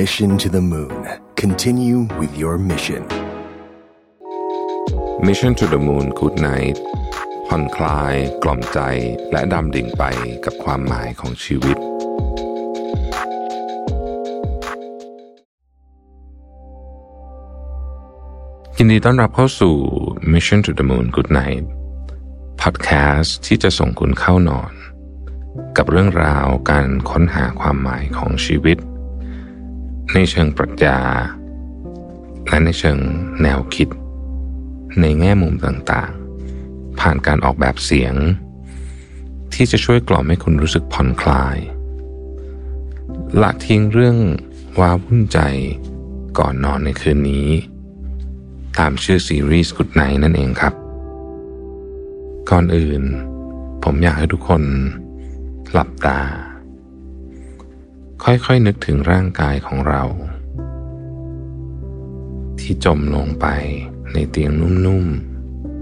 Mission to the Moon. Continue with your mission. Mission to the Moon Good Night ผ่อนคลาย กล่อมใจ และดำดิ่งไปกับความหมายของชีวิต ยินดีต้อนรับเข้าสู่ Mission to the Moon Good Night Podcast ที่จะส่งคุณเข้านอน กับเรื่องราวการค้นหาความหมายของชีวิต ในเชิงปรัชญา และในเชิงแนวคิด ในแง่มุมต่างๆ ผ่านการออกแบบเสียง ที่จะช่วยกล่อมให้คุณรู้สึกผ่อนคลายละทิ้งเรื่องว้าวุ่นใจก่อนนอนในคืนนี้ ตามชื่อซีรีส์ Good Night นั่นเองครับ ก่อนอื่น ผมอยากให้ทุกคน หลับตา ค่อยๆนึกถึงร่างกายของเรา ที่จมลงไปในเตียงนุ่ม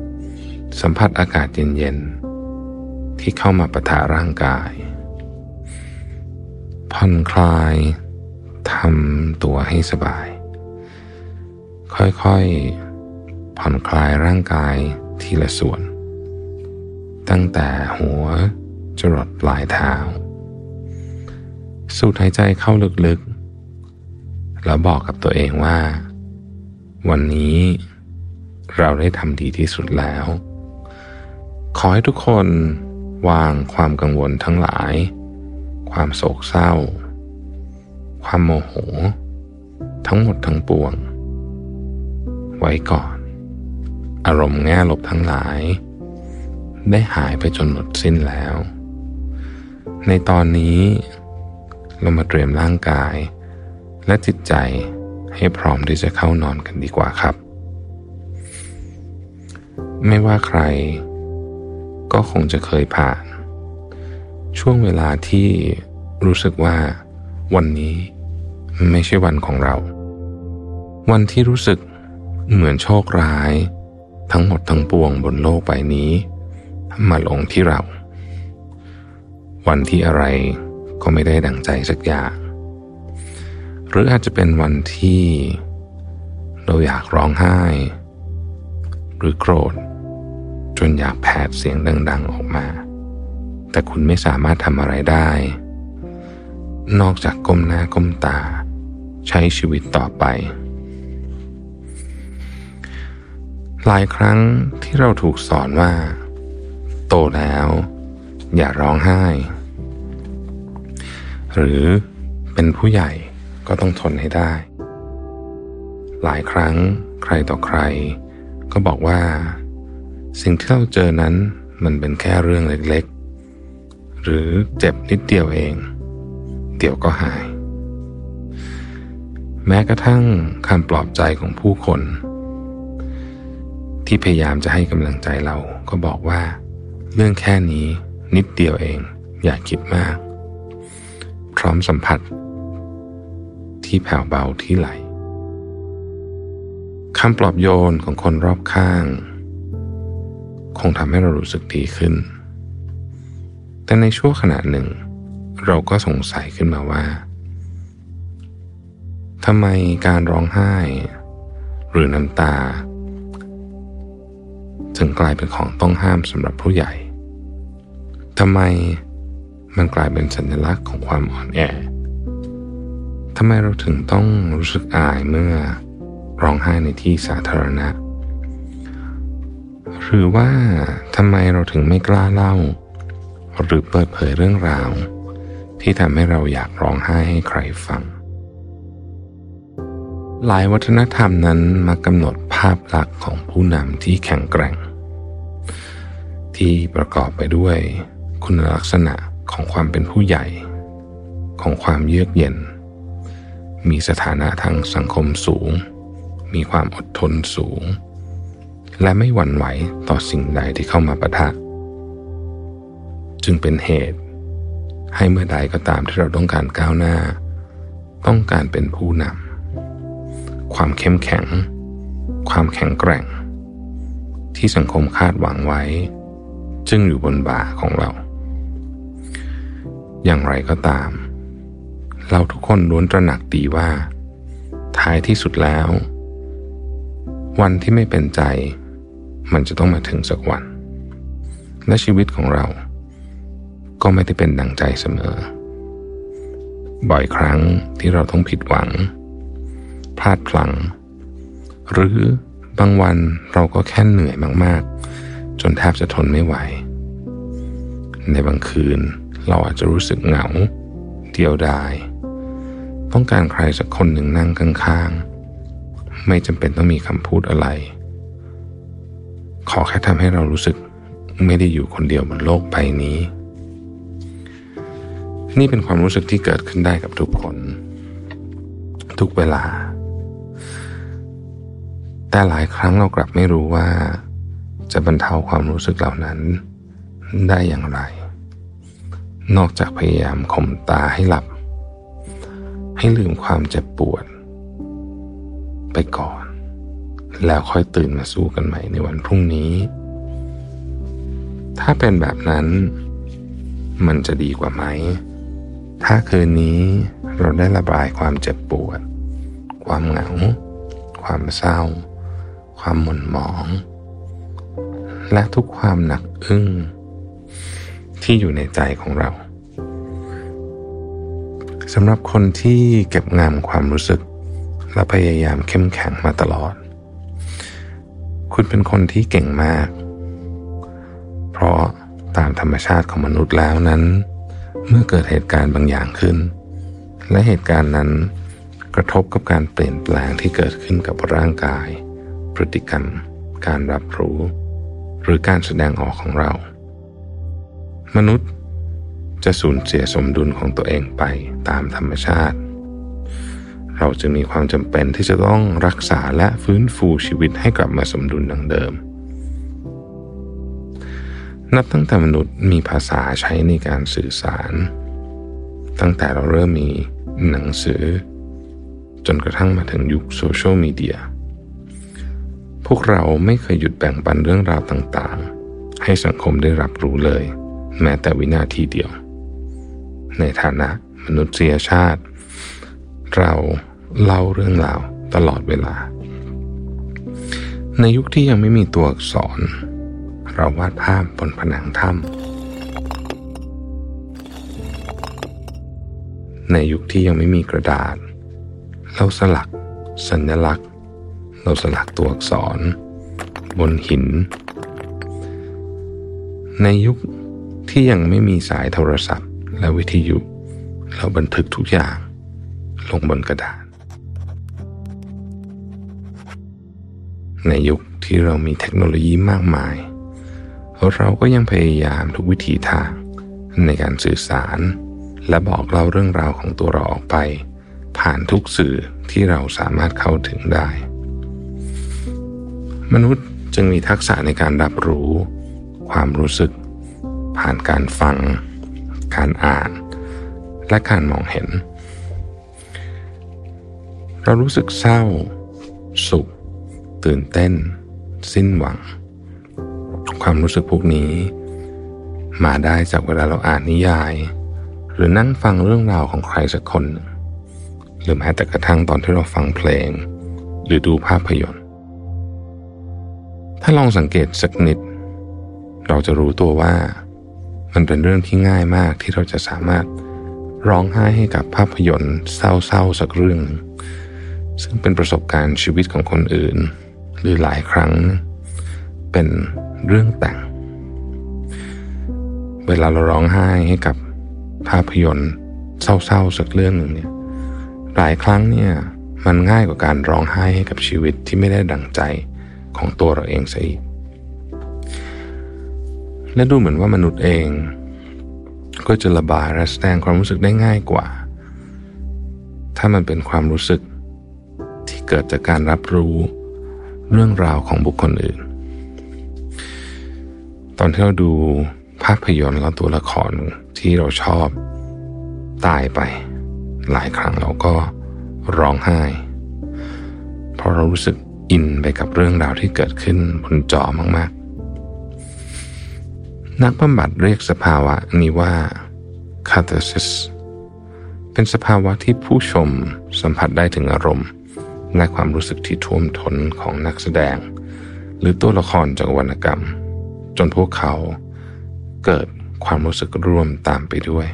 ๆ สัมผัสอากาศเย็นๆ ที่เข้ามาประทะร่างกาย ผ่อนคลายทำตัวให้สบาย ค่อยๆ ผ่อนคลายร่างกายทีละส่วน ตั้งแต่หัวจรดปลายเท้า สูดหายใจเข้าลึกๆ แล้วบอกกับตัวเองว่า วันนี้เราได้ทำดีที่สุดแล้ว ขอให้ทุกคนวางความกังวลทั้งหลาย ความโศกเศร้า ความโมโห ทั้งหมดทั้งปวง ไว้ก่อน อารมณ์แง่ลบทั้งหลาย ได้หายไปจนหมดสิ้นแล้ว ในตอนนี้ เรามาเตรียมร่างกาย และจิตใจให้พร้อมที่จะเข้านอนกันดีกว่าครับ ไม่ว่าใคร ก็คงจะเคยผ่าน ช่วงเวลาที่รู้สึกว่า วันนี้ไม่ใช่วันของเรา วันที่รู้สึกเหมือนโชคร้าย ทั้งหมดทั้งปวงบนโลกใบนี้ มาลงที่เรา วันที่อะไร ก็ไม่ได้ดังใจสักอย่าง หรืออาจจะเป็นวันที่เราอยากร้องไห้ หรือโกรธ จนอยากแผดเสียงดัง ๆออกมา แต่คุณไม่สามารถทำอะไรได้ นอกจากก้มหน้าก้มตา ใช้ชีวิตต่อไป หลายครั้งที่เราถูกสอนว่า โตแล้ว อย่าร้องไห้ หรือเป็นผู้ใหญ่ก็ต้องทนให้ได้ หลายครั้งใครต่อใคร ก็บอกว่า สิ่งที่เราเจอนั้นมันเป็นแค่เรื่องเล็กๆ หรือเจ็บนิดเดียวเอง เดี๋ยวก็หาย แม้กระทั่งคำปลอบใจของผู้คน ที่พยายามจะให้กำลังใจเราก็บอกว่า เรื่องแค่นี้นิดเดียวเอง อย่าคิดมาก ร้อมสัมผัส ที่แผ่วเบาที่ไหลคำปลอบโยนของคนรอบข้าง คงทำให้เรารู้สึกดีขึ้น แต่ในช่วงขณะหนึ่ง เราก็สงสัยขึ้นมาว่าทำไมการร้องไห้ หรือน้ำตา ถึงกลายเป็นของต้องห้ามสำหรับผู้ใหญ่ทำไม มันกลายเป็นสัญลักษณ์ของความอ่อนแอทำไมเราถึงต้องรู้สึกอายเมื่อร้องไห้ในที่สาธารณะ หรือว่าทำไมเราถึงไม่กล้าเล่า หรือเปิดเผยเรื่องราว ที่ทำให้เราอยากร้องไห้ให้ใครฟัง หลายวัฒนธรรมนั้นมากำหนดภาพลักษณ์ของผู้นำที่แข็งแกร่ง ที่ประกอบไปด้วยคุณลักษณะ ของความเป็นผู้ใหญ่ ของความเยือกเย็น มีสถานะทางสังคมสูง มีความอดทนสูง และไม่หวั่นไหวต่อสิ่งใดที่เข้ามาประทะ จึงเป็นเหตุ ให้เมื่อใดก็ตามที่เราต้องการก้าวหน้า ต้องการเป็นผู้นำความเข้มแข็ง ความแข็งแกร่ง ที่สังคมคาดหวังไว้ จึงอยู่บนบ่าของเรา อย่างไรก็ตาม เราทุกคนล้วนตระหนักดีว่า ท้ายที่สุดแล้ว วันที่ไม่เป็นใจ มันจะต้องมาถึงสักวัน และชีวิตของเรา ก็ไม่ได้เป็นดังใจเสมอ บ่อยครั้งที่เราต้องผิดหวัง พลาดพลั้งหรือบางวันเราก็แค่เหนื่อยมาก ๆ จนแทบจะทนไม่ไหว ในบางคืน เราอาจจะรู้สึกเหงา เดียวดาย ต้องการใครสักคนหนึ่งนั่งข้างๆ ไม่จำเป็นต้องมีคำพูดอะไร ขอแค่ทำให้เรารู้สึกไม่ได้อยู่คนเดียวบนโลกใบนี้ นี่เป็นความรู้สึกที่เกิดขึ้นได้กับทุกคน ทุกเวลา แต่หลายครั้งเรากลับไม่รู้ว่า จะบรรเทาความรู้สึกเหล่านั้นได้อย่างไร นอกจากพยายามข่มตาให้หลับ ให้ลืมความเจ็บปวด ไปก่อน แล้วค่อยตื่นมาสู้กันใหม่ในวันพรุ่งนี้ ถ้าเป็นแบบนั้น มันจะดีกว่าไหม ถ้าคืนนี้เราได้ระบายความเจ็บปวด ความเหงา ความเศร้า ความหม่นหมอง และทุกความหนักอึ้ง ที่อยู่ในใจของเราสำหรับคนที่เก็บงามความรู้สึก และพยายามเข้มแข็งมาตลอด คุณเป็นคนที่เก่งมาก เพราะตามธรรมชาติของมนุษย์แล้วนั้น เมื่อเกิดเหตุการณ์บางอย่างขึ้น และเหตุการณ์นั้นกระทบกับการเปลี่ยนแปลงที่เกิดขึ้นกับร่างกาย พฤติกรรม การรับรู้ หรือการแสดงออกของเรา มนุษย์จะสูญเสียสมดุลของตัวเองไปตามธรรมชาติ เราจะมีความจำเป็นที่จะต้องรักษาและฟื้นฟูชีวิตให้กลับมาสมดุลดังเดิม นับตั้งแต่มนุษย์มีภาษาใช้ในการสื่อสาร ตั้งแต่เราเริ่มมีหนังสือ จนกระทั่งมาถึงยุคโซเชียลมีเดีย พวกเราไม่เคยหยุดแบ่งปันเรื่องราวต่างๆ ให้สังคมได้รับรู้เลย แม้แต่วินาทีเดียว ในฐานะมนุษยชาติ เราเล่าเรื่องราวตลอดเวลา ในยุคที่ยังไม่มีตัวอักษร เราวาดภาพบนผนังถ้ำในยุคที่ยังไม่มีกระดาษ เราสลัก สัญลักษณ์ เราสลักตัวอักษร บนหิน ในยุค ที่ยังไม่มีสายโทรศัพท์ และวิทยุเราบันทึกทุกอย่างลงบนกระดาษ ในยุคที่เรามีเทคโนโลยีมากมาย เราก็ยังพยายามทุกวิถีทางในการสื่อสาร และบอกเล่าเรื่องราวของตัวเราออกไป ผ่านทุกสื่อที่เราสามารถเข้าถึงได้ มนุษย์จึงมีทักษะในการรับรู้ ความรู้สึก ผ่านการฟัง การอ่าน และการมองเห็น เรารู้สึกเศร้า สุข ตื่นเต้น สิ้นหวัง ความรู้สึกพวกนี้ มาได้จากเวลาเราอ่านนิยาย หรือนั่งฟังเรื่องราวของใครสักคน หรือแม้แต่กระทั่งตอนที่เราฟังเพลง หรือดูภาพยนตร์ ถ้าลองสังเกตสักนิดเราจะรู้ตัวว่า มันเป็นเรื่องที่ง่ายมากที่เราจะสามารถร้องไห้ให้กับภาพยนตร์เศร้าๆสักเรื่อง ซึ่งเป็นประสบการณ์ชีวิตของคนอื่น หรือหลายครั้ง เป็นเรื่องแต่ง เวลาเราร้องไห้ให้กับภาพยนตร์เศร้าๆสักเรื่องหนึ่งเนี่ยหลายครั้งเนี่ยมันง่ายกว่าการร้องไห้ให้กับชีวิตที่ไม่ได้ดังใจของตัวเราเองซะอีก และดูเหมือนว่ามนุษย์เอง ก็จะระบายและแสดงความรู้สึกได้ง่ายกว่า ถ้ามันเป็นความรู้สึกที่เกิดจากการรับรู้เรื่องราวของบุคคลอื่น ตอนที่เราดูภาพยนตร์แล้วตัวละครที่เราชอบตายไป หลายครั้งเราก็ร้องไห้ เพราะเรารู้สึกอินไปกับเรื่องราวที่เกิดขึ้นบนจอมากๆ นักบำบัดเรียกสภาวะนี้ว่า catharsis เป็นสภาวะที่ผู้ชมสัมผัสได้ถึงอารมณ์ และความรู้สึกที่ท่วมท้นของนักแสดง หรือตัวละครจากวรรณกรรม จนพวกเขาเกิดความรู้สึกร่วมตามไปด้วย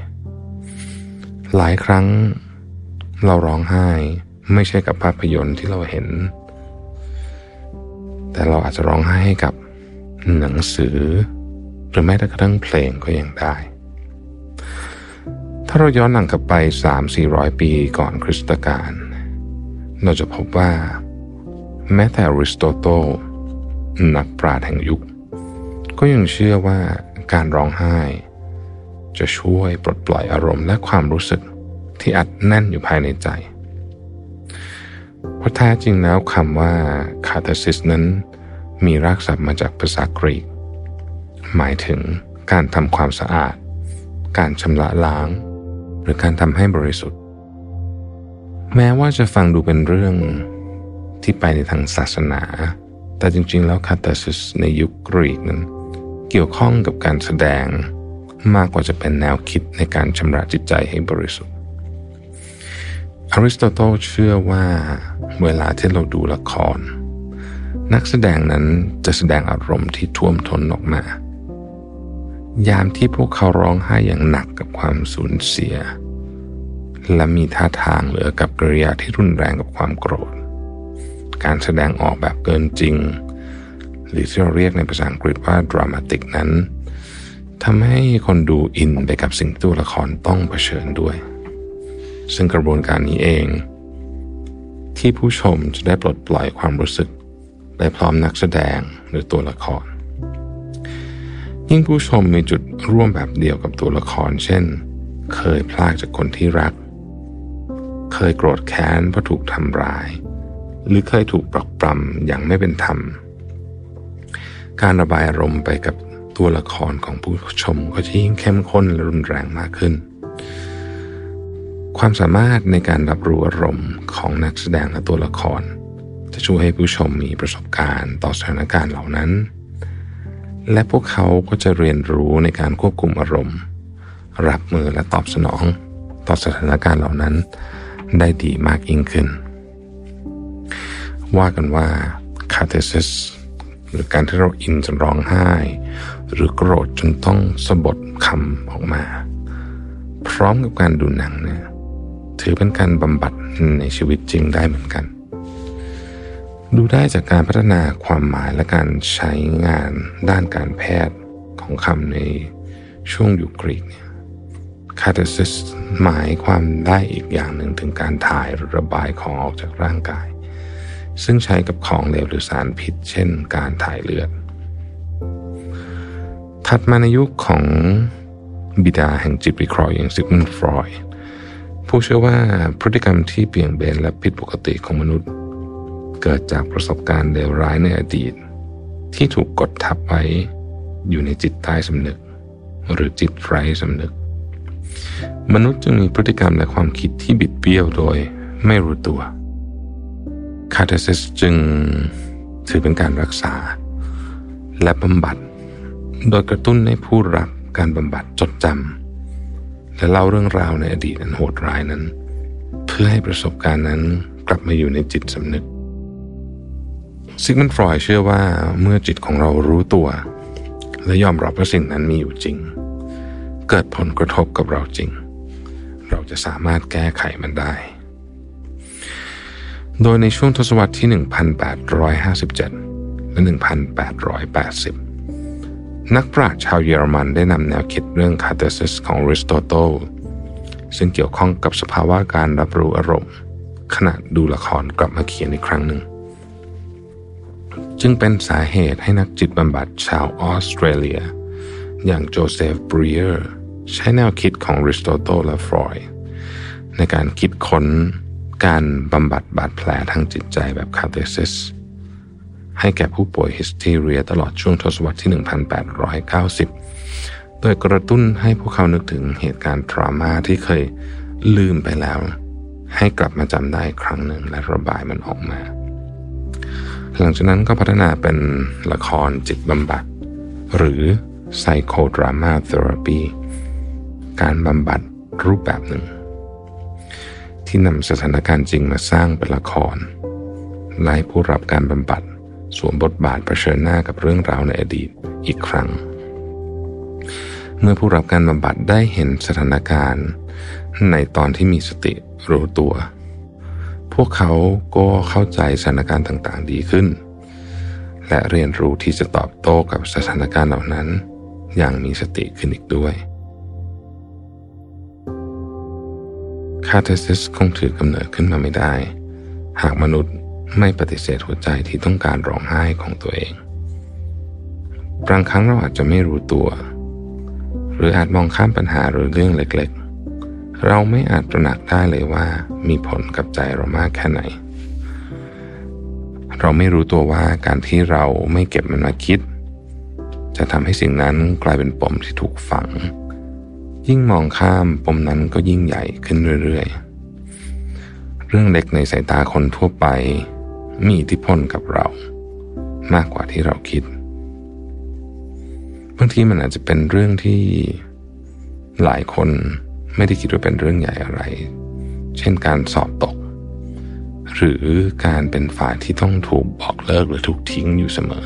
หลายครั้งเราร้องไห้ไม่ใช่กับภาพยนตร์ที่เราเห็น แต่เราอาจจะร้องไห้ให้กับหนังสือ หรือแม้แต่กระทั่งเพลงก็ยังได้ ถ้าเราย้อนหลังกลับไป 3-400 ปีก่อนคริสตกาลเราจะพบว่า แม้แต่อริสโตเติลนักปราชญ์แห่งยุค ก็ยังเชื่อว่าการร้องไห้ จะช่วยปลดปล่อยอารมณ์และความรู้สึกที่อัดแน่นอยู่ภายในใจ เพราะแท้จริงแล้วคำว่าคา t าซิสนั้นมีรากศัพท์มาจากภาษากรีก หมายถึงการทำความสะอาด การชำระล้าง หรือการทำให้บริสุทธิ์ แม้ว่าจะฟังดูเป็นเรื่องที่ไปในทางศาสนา แต่จริงๆ แล้วคา t าซิสในยุคกรีกนั้น เกี่ยวข้องกับการแสดงมากกว่าจะเป็นแนวคิดในการชำระจิตใจให้บริสุทธิ์อริสโตเติลเชื่อว่าเวลาที่เราดูละคร นักแสดงนั้นจะแสดงอารมณ์ที่ท่วมท้นออกมา ยามที่พวกเขาร้องไห้อย่างหนักกับความสูญเสีย และมีท่าทางเหลือกับกริยาที่รุนแรงกับความโกรธ การแสดงออกแบบเกินจริง หรือที่เราเรียกในภาษาอังกฤษว่าดรามาติกนั้นทำให้คนดูอินไปกับสิ่งที่ตัวละครต้องเผชิญด้วย ซึ่งกระบวนการนี้เอง ที่ผู้ชมจะได้ปลดปล่อยความรู้สึกได้พร้อมนักแสดงหรือตัวละคร ยิ่งผู้ชมมีจุดร่วมแบบเดียวกับตัวละคร เช่น เคยพลากจากคนที่รัก เคยโกรธแค้นเพราะถูกทำร้าย หรือเคยถูกปรักปรำอย่างไม่เป็นธรรม การระบายอารมณ์ไปกับตัวละครของผู้ชมก็จะยิ่งเข้มข้นและรุนแรงมากขึ้น ความสามารถในการรับรู้อารมณ์ของนักแสดงและตัวละคร จะช่วยให้ผู้ชมมีประสบการณ์ต่อสถานการณ์เหล่านั้น และพวกเขาก็จะเรียนรู้ในการควบคุมอารมณ์ รับมือและตอบสนอง ต่อสถานการณ์เหล่านั้น ได้ดีมากยิ่งขึ้น ว่ากันว่าคาเทซิสหรือการที่เราอินจนร้องไห้ หรือโกรธจนต้องสะบดคำออกมา พร้อมกับการดูหนังเนี่ยถือเป็นการบำบัดในชีวิตจริงได้เหมือนกัน ดูได้จากการพัฒนาความหมายและการใช้งานด้านการแพทย์ของคำในช่วงยุคกรีกเนี่ยคาเทซิสหมายความได้อีกอย่างหนึ่งถึงการถ่ายระบายของออกจากร่างกาย ซึ่งใช้กับของเหลวหรือสารพิษ เช่น การถ่ายเลือด ถัดมาในยุคของบิดาแห่งจิตวิเคราะห์อย่างซิกมุนฟรอยผู้เชื่อว่าพฤติกรรมที่เปลี่ยนเบนและผิดปกติของมนุษย์ เกิดจากประสบการณ์เลวร้ายในอดีต ที่ถูกกดทับไว้อยู่ในจิตใต้สำนึก หรือจิตไร้สำนึก มนุษย์จึงมีพฤติกรรมและความคิดที่บิดเบี้ยวโดยไม่รู้ตัวคาเทซิสจึงถือเป็นการรักษา และบำบัด โดยกระตุ้นให้ผู้รับการบำบัดจดจำและเล่าเรื่องราวในอดีตอันโหดร้ายนั้น เพื่อให้ประสบการณ์นั้นกลับมาอยู่ในจิตสำนึก ซิกมันฟรอยเชื่อว่าเมื่อจิตของเรารู้ตัว และยอมรับว่าสิ่งนั้นมีอยู่จริง เกิดผลกระทบกับเราจริง เราจะสามารถแก้ไขมันได้ โดยในช่วงทศวรรษที่ 1857 และ 1880 นักปราชญ์ชาวเยอรมันได้นำแนวคิดเรื่อง catharsis ของอริสโตเติลซึ่งเกี่ยวข้องกับสภาวะการรับรู้อารมณ์ ขณะดูละครกลับมาเขียนอีกครั้งหนึ่ง จึงเป็นสาเหตุให้นักจิตบำบัดชาวออสเตรเลีย อย่างโจเซฟบรีเออร์ใช้แนวคิดของอริสโตเติลและฟรอยด์ในการคิดค้นการบำบัดบาดแผลทางจิตใจแบบคาเทซิสให้แก่ผู้ป่วยฮิสทีเรียตลอดช่วงทศวรรษที่ 1890 โดยกระตุ้นให้พวกเขานึกถึงเหตุการณ์ทรามาที่เคยลืมไปแล้ว ให้กลับมาจำได้ครั้งหนึ่งและระบายมันออกมา หลังจากนั้นก็พัฒนาเป็นละครจิตบำบัด หรือ psychodrama therapy การบำบัดรูปแบบหนึ่ง ที่นำสถานการณ์จริงมาสร้างเป็นละครไล่ผู้รับการบำบัดสวมบทบาทเผชิญหน้ากับเรื่องราวในอดีตอีกครั้ง เมื่อผู้รับการบำบัดได้เห็นสถานการณ์ ในตอนที่มีสติรู้ตัว พวกเขาก็เข้าใจสถานการณ์ต่างๆ ดีขึ้น และเรียนรู้ที่จะตอบโต้กับสถานการณ์เหล่านั้น อย่างมีสติขึ้นอีกด้วยคาเทซิสคงถือกำเนิดขึ้นมาไม่ได้ หากมนุษย์ไม่ปฏิเสธหัวใจที่ต้องการร้องไห้ของตัวเอง บางครั้งเราอาจจะไม่รู้ตัว หรืออาจมองข้ามปัญหาหรือเรื่องเล็กๆ เราไม่อาจตระหนักได้เลยว่ามีผลกับใจเรามากแค่ไหน เราไม่รู้ตัวว่าการที่เราไม่เก็บมันมาคิด จะทำให้สิ่งนั้นกลายเป็นปมที่ถูกฝัง ยิ่งมองข้ามปมนั้นก็ยิ่งใหญ่ขึ้นเรื่อยๆ เรื่องเล็กในสายตาคนทั่วไป มีอิทธิพลกับเรา มากกว่าที่เราคิดบางทีมันอาจจะเป็นเรื่องที่หลายคน ไม่ได้คิดว่าเป็นเรื่องใหญ่อะไร เช่นการสอบตก หรือการเป็นฝ่ายที่ต้องถูกบอกเลิกหรือถูกทิ้งอยู่เสมอ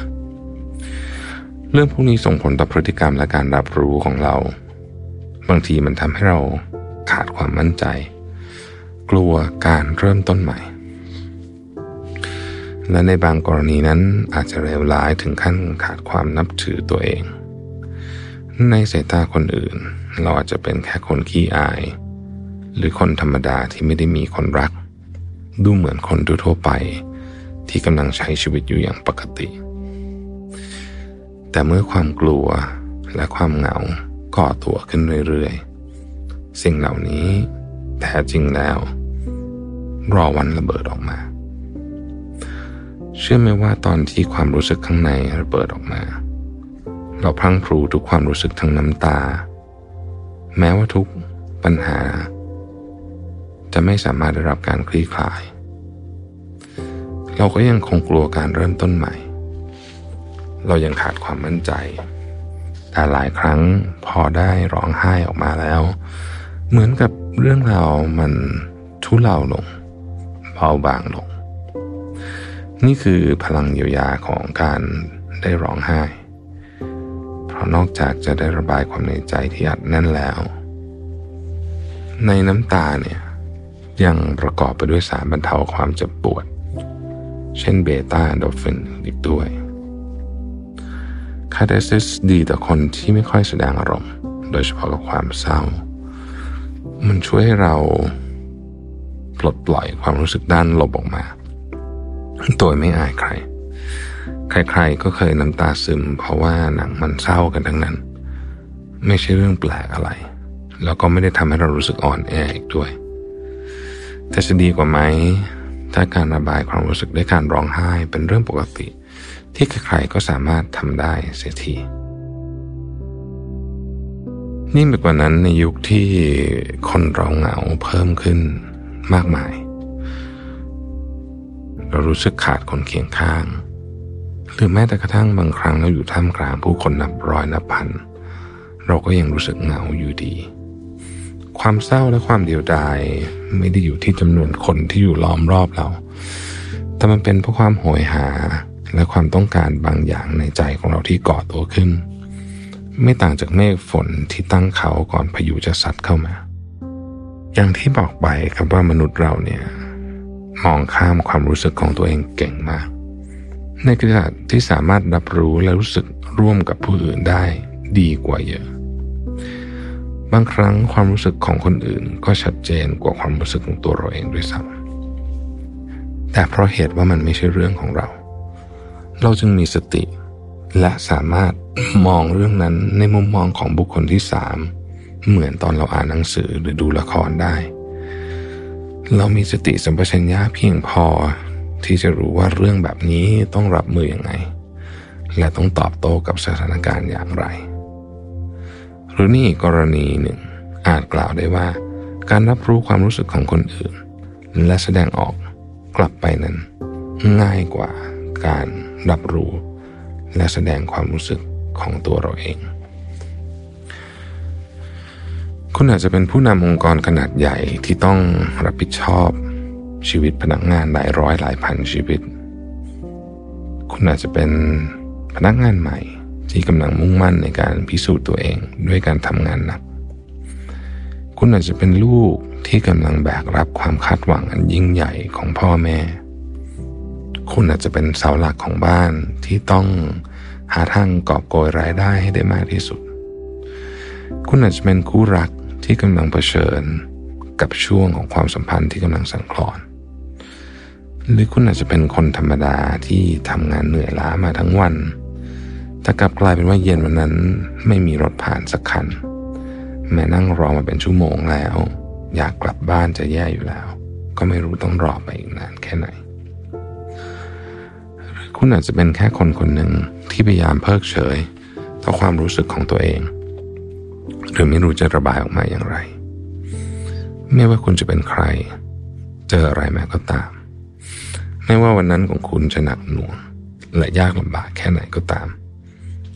เรื่องพวกนี้ส่งผลต่อพฤติกรรมและการรับรู้ของเรา บางทีมันทำให้เราขาดความมั่นใจ กลัวการเริ่มต้นใหม่ และในบางกรณีนั้นอาจจะเลวร้ายถึงขั้นขาดความนับถือตัวเอง ในสายตาคนอื่น เราอาจจะเป็นแค่คนขี้อาย หรือคนธรรมดาที่ไม่ได้มีคนรัก ดูเหมือนคนทั่วไป ที่กำลังใช้ชีวิตอยู่อย่างปกติ แต่เมื่อความกลัวและความเหงาก่อตัวขึ้นเรื่อยๆ สิ่งเหล่านี้แท้จริงแล้ว รอวันระเบิดออกมา เชื่อไหมว่าตอนที่ความรู้สึกข้างในระเบิดออกมา เราพังพรูทุกความรู้สึกทั้งน้ำตา แม้ว่าทุกปัญหา จะไม่สามารถได้รับการคลี่คลาย เราก็ยังคงกลัวการเริ่มต้นใหม่ เรายังขาดความมั่นใจ แต่หลายครั้งพอได้ร้องไห้ออกมาแล้ว เหมือนกับเรื่องราวมันทุเลาลงเบาบางลง นี่คือพลังเยียวยาของการได้ร้องไห้ ราะนอกจากจะได้ระบายความในใจที่อัดแน่นแล้ว ในน้ำตาเนี่ยยังประกอบไปด้วยสารบรรเทาความเจ็บปวด เช่นเบต้าโดฟินอีกด้วยคาเดซิสดีต่อคนที่ไม่ค่อยแสดงอารมณ์ โดยเฉพาะกับความเศร้า มันช่วยให้เราปลดปล่อยความรู้สึกด้านลบออกมา โดยไม่อายใคร ใครๆก็เคยน้ำตาซึม เพราะว่าหนังมันเศร้ากันทั้งนั้น ไม่ใช่เรื่องแปลกอะไร แล้วก็ไม่ได้ทำให้เรารู้สึกอ่อนแออีกด้วย แต่จะดีกว่าไหม ถ้าการระบายความรู้สึกด้วยการร้องไห้เป็นเรื่องปกติ ที่ใครๆก็สามารถทำได้เสียทีนี่ไปกว่านั้นในยุคที่คนเราเหงาเพิ่มขึ้นมากมาย เรารู้สึกขาดคนเคียงข้าง หรือแม้แต่กระทั่งบางครั้งเราอยู่ท่ามกลางผู้คนนับร้อยนับพัน เราก็ยังรู้สึกเหงาอยู่ดี ความเศร้าและความเดียวดายไม่ได้อยู่ที่จำนวนคนที่อยู่ล้อมรอบเรา แต่มันเป็นเพราะความโหยหาและความต้องการบางอย่างในใจของเราที่ก่อตัวขึ้น ไม่ต่างจากเมฆฝนที่ตั้งเขาก่อนพายุจะซัดเข้ามา อย่างที่บอกไปครับว่ามนุษย์เราเนี่ยมองข้ามความรู้สึกของตัวเองเก่งมาก ในขณะที่สามารถรับรู้และรู้สึกร่วมกับผู้อื่นได้ดีกว่าเยอะ บางครั้งความรู้สึกของคนอื่นก็ชัดเจนกว่าความรู้สึกของตัวเราเองด้วยซ้ำแต่เพราะเหตุว่ามันไม่ใช่เรื่องของเรา เราจึงมีสติ และสามารถมองเรื่องนั้นในมุมมองของบุคคลที่สามเหมือนตอนเราอ่านหนังสือหรือดูละครได้ เรามีสติสัมปชัญญะเพียงพอ ที่จะรู้ว่าเรื่องแบบนี้ต้องรับมืออยังไง และต้องตอบโต้กับสถานการณ์อย่างไร หรือนี่กรณีหนึ่ง อาจกล่าวได้ว่า การรับรู้ความรู้สึกของคนอื่น และแสดงออกกลับไปนั้น ง่ายกว่าการรับรู้ และแสดงความรู้สึกของตัวเราเอง คุณอาจจะเป็นผู้นำองค์กรขนาดใหญ่ที่ต้องรับผิดชอบ ชีวิตพนักงานหลายร้อยหลายพันชีวิต คุณอาจจะเป็นพนักงานใหม่ที่กำลังมุ่งมั่นในการพิสูจน์ตัวเองด้วยการทำงานหนัก คุณอาจจะเป็นลูกที่กำลังแบกรับความคาดหวังอันยิ่งใหญ่ของพ่อแม่ คุณอาจจะเป็นเสาหลักของบ้านที่ต้องหาทางกอบโกยรายได้ให้ได้มากที่สุด คุณอาจจะเป็นคู่รักที่กำลังเผชิญกับช่วงของความสัมพันธ์ที่กำลังสั่นคลอน หรือคุณอาจจะเป็นคนธรรมดาที่ทำงานเหนื่อยล้ามาทั้งวัน แต่กลับกลายเป็นว่าเย็นวันนั้นไม่มีรถผ่านสักคัน แม้นั่งรอมาเป็นชั่วโมงแล้ว อยากกลับบ้านจะแย่อยู่แล้ว ก็ไม่รู้ต้องรอไปอีกนานแค่ไหน หรือคุณอาจจะเป็นแค่คนคนหนึ่งที่พยายามเพิกเฉย ต่อความรู้สึกของตัวเอง หรือไม่รู้จะระบายออกมาอย่างไร ไม่ว่าคุณจะเป็นใคร เจออะไรมาก็ตาม ไม่ว่าวันนั้นของคุณจะหนักหน่วง และยากลำบากแค่ไหนก็ตาม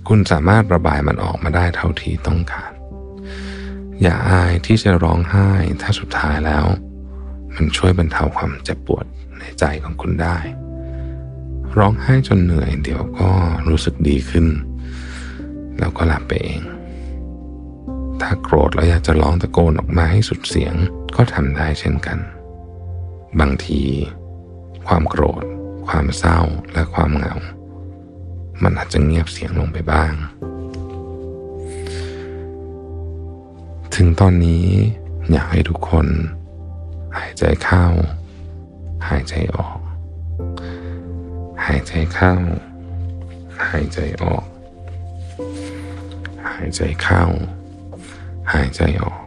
คุณสามารถระบายมันออกมาได้เท่าที่ต้องการ อย่าอายที่จะร้องไห้ถ้าสุดท้ายแล้ว มันช่วยบรรเทาความเจ็บปวดในใจของคุณได้ ร้องไห้จนเหนื่อยเดี๋ยวก็รู้สึกดีขึ้น แล้วก็หลับไปเอง ถ้าโกรธแล้วอยากจะร้องตะโกนออกมาให้สุดเสียงก็ทำได้เช่นกัน บางที ความโกรธ ความเศร้าและความเหงา มันอาจจะเงียบเสียงลงไปบ้าง ถึงตอนนี้อยากให้ทุกคน หายใจเข้า หายใจออก หายใจเข้า หายใจออก หายใจเข้า หายใจออก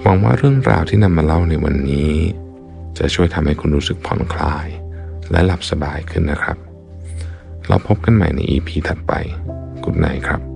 หวังว่าเรื่องราวที่นำมาเล่าในวันนี้ จะช่วยทำให้คุณรู้สึกผ่อนคลาย และหลับสบายขึ้นนะครับ เราพบกันใหม่ใน EP ถัดไป กุดไนครับ